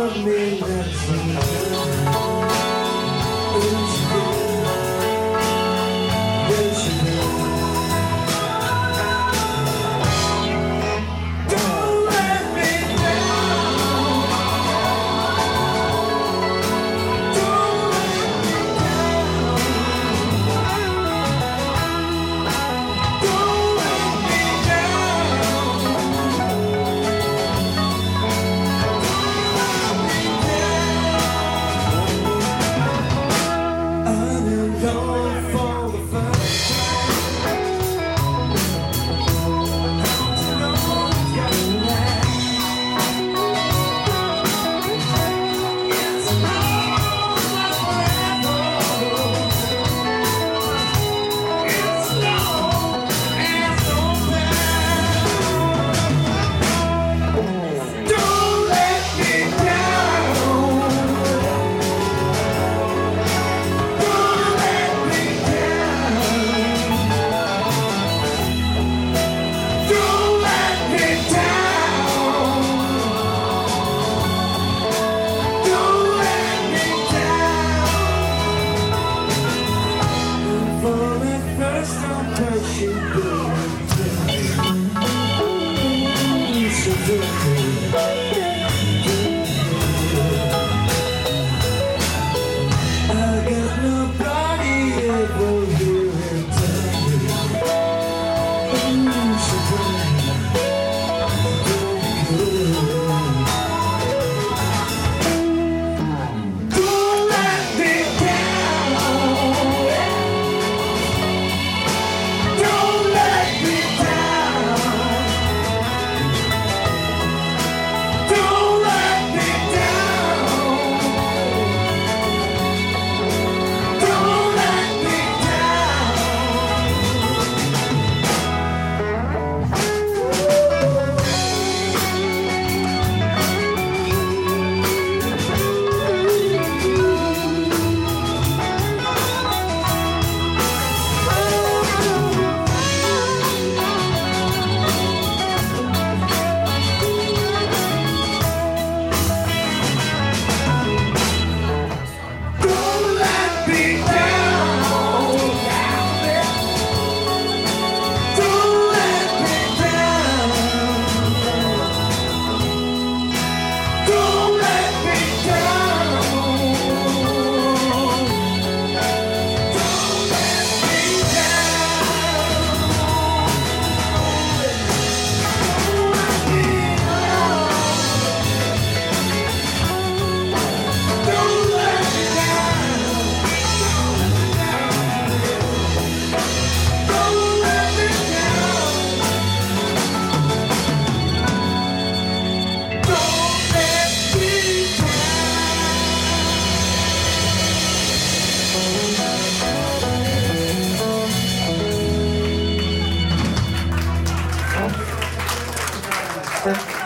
love me, that's enough. Дякую.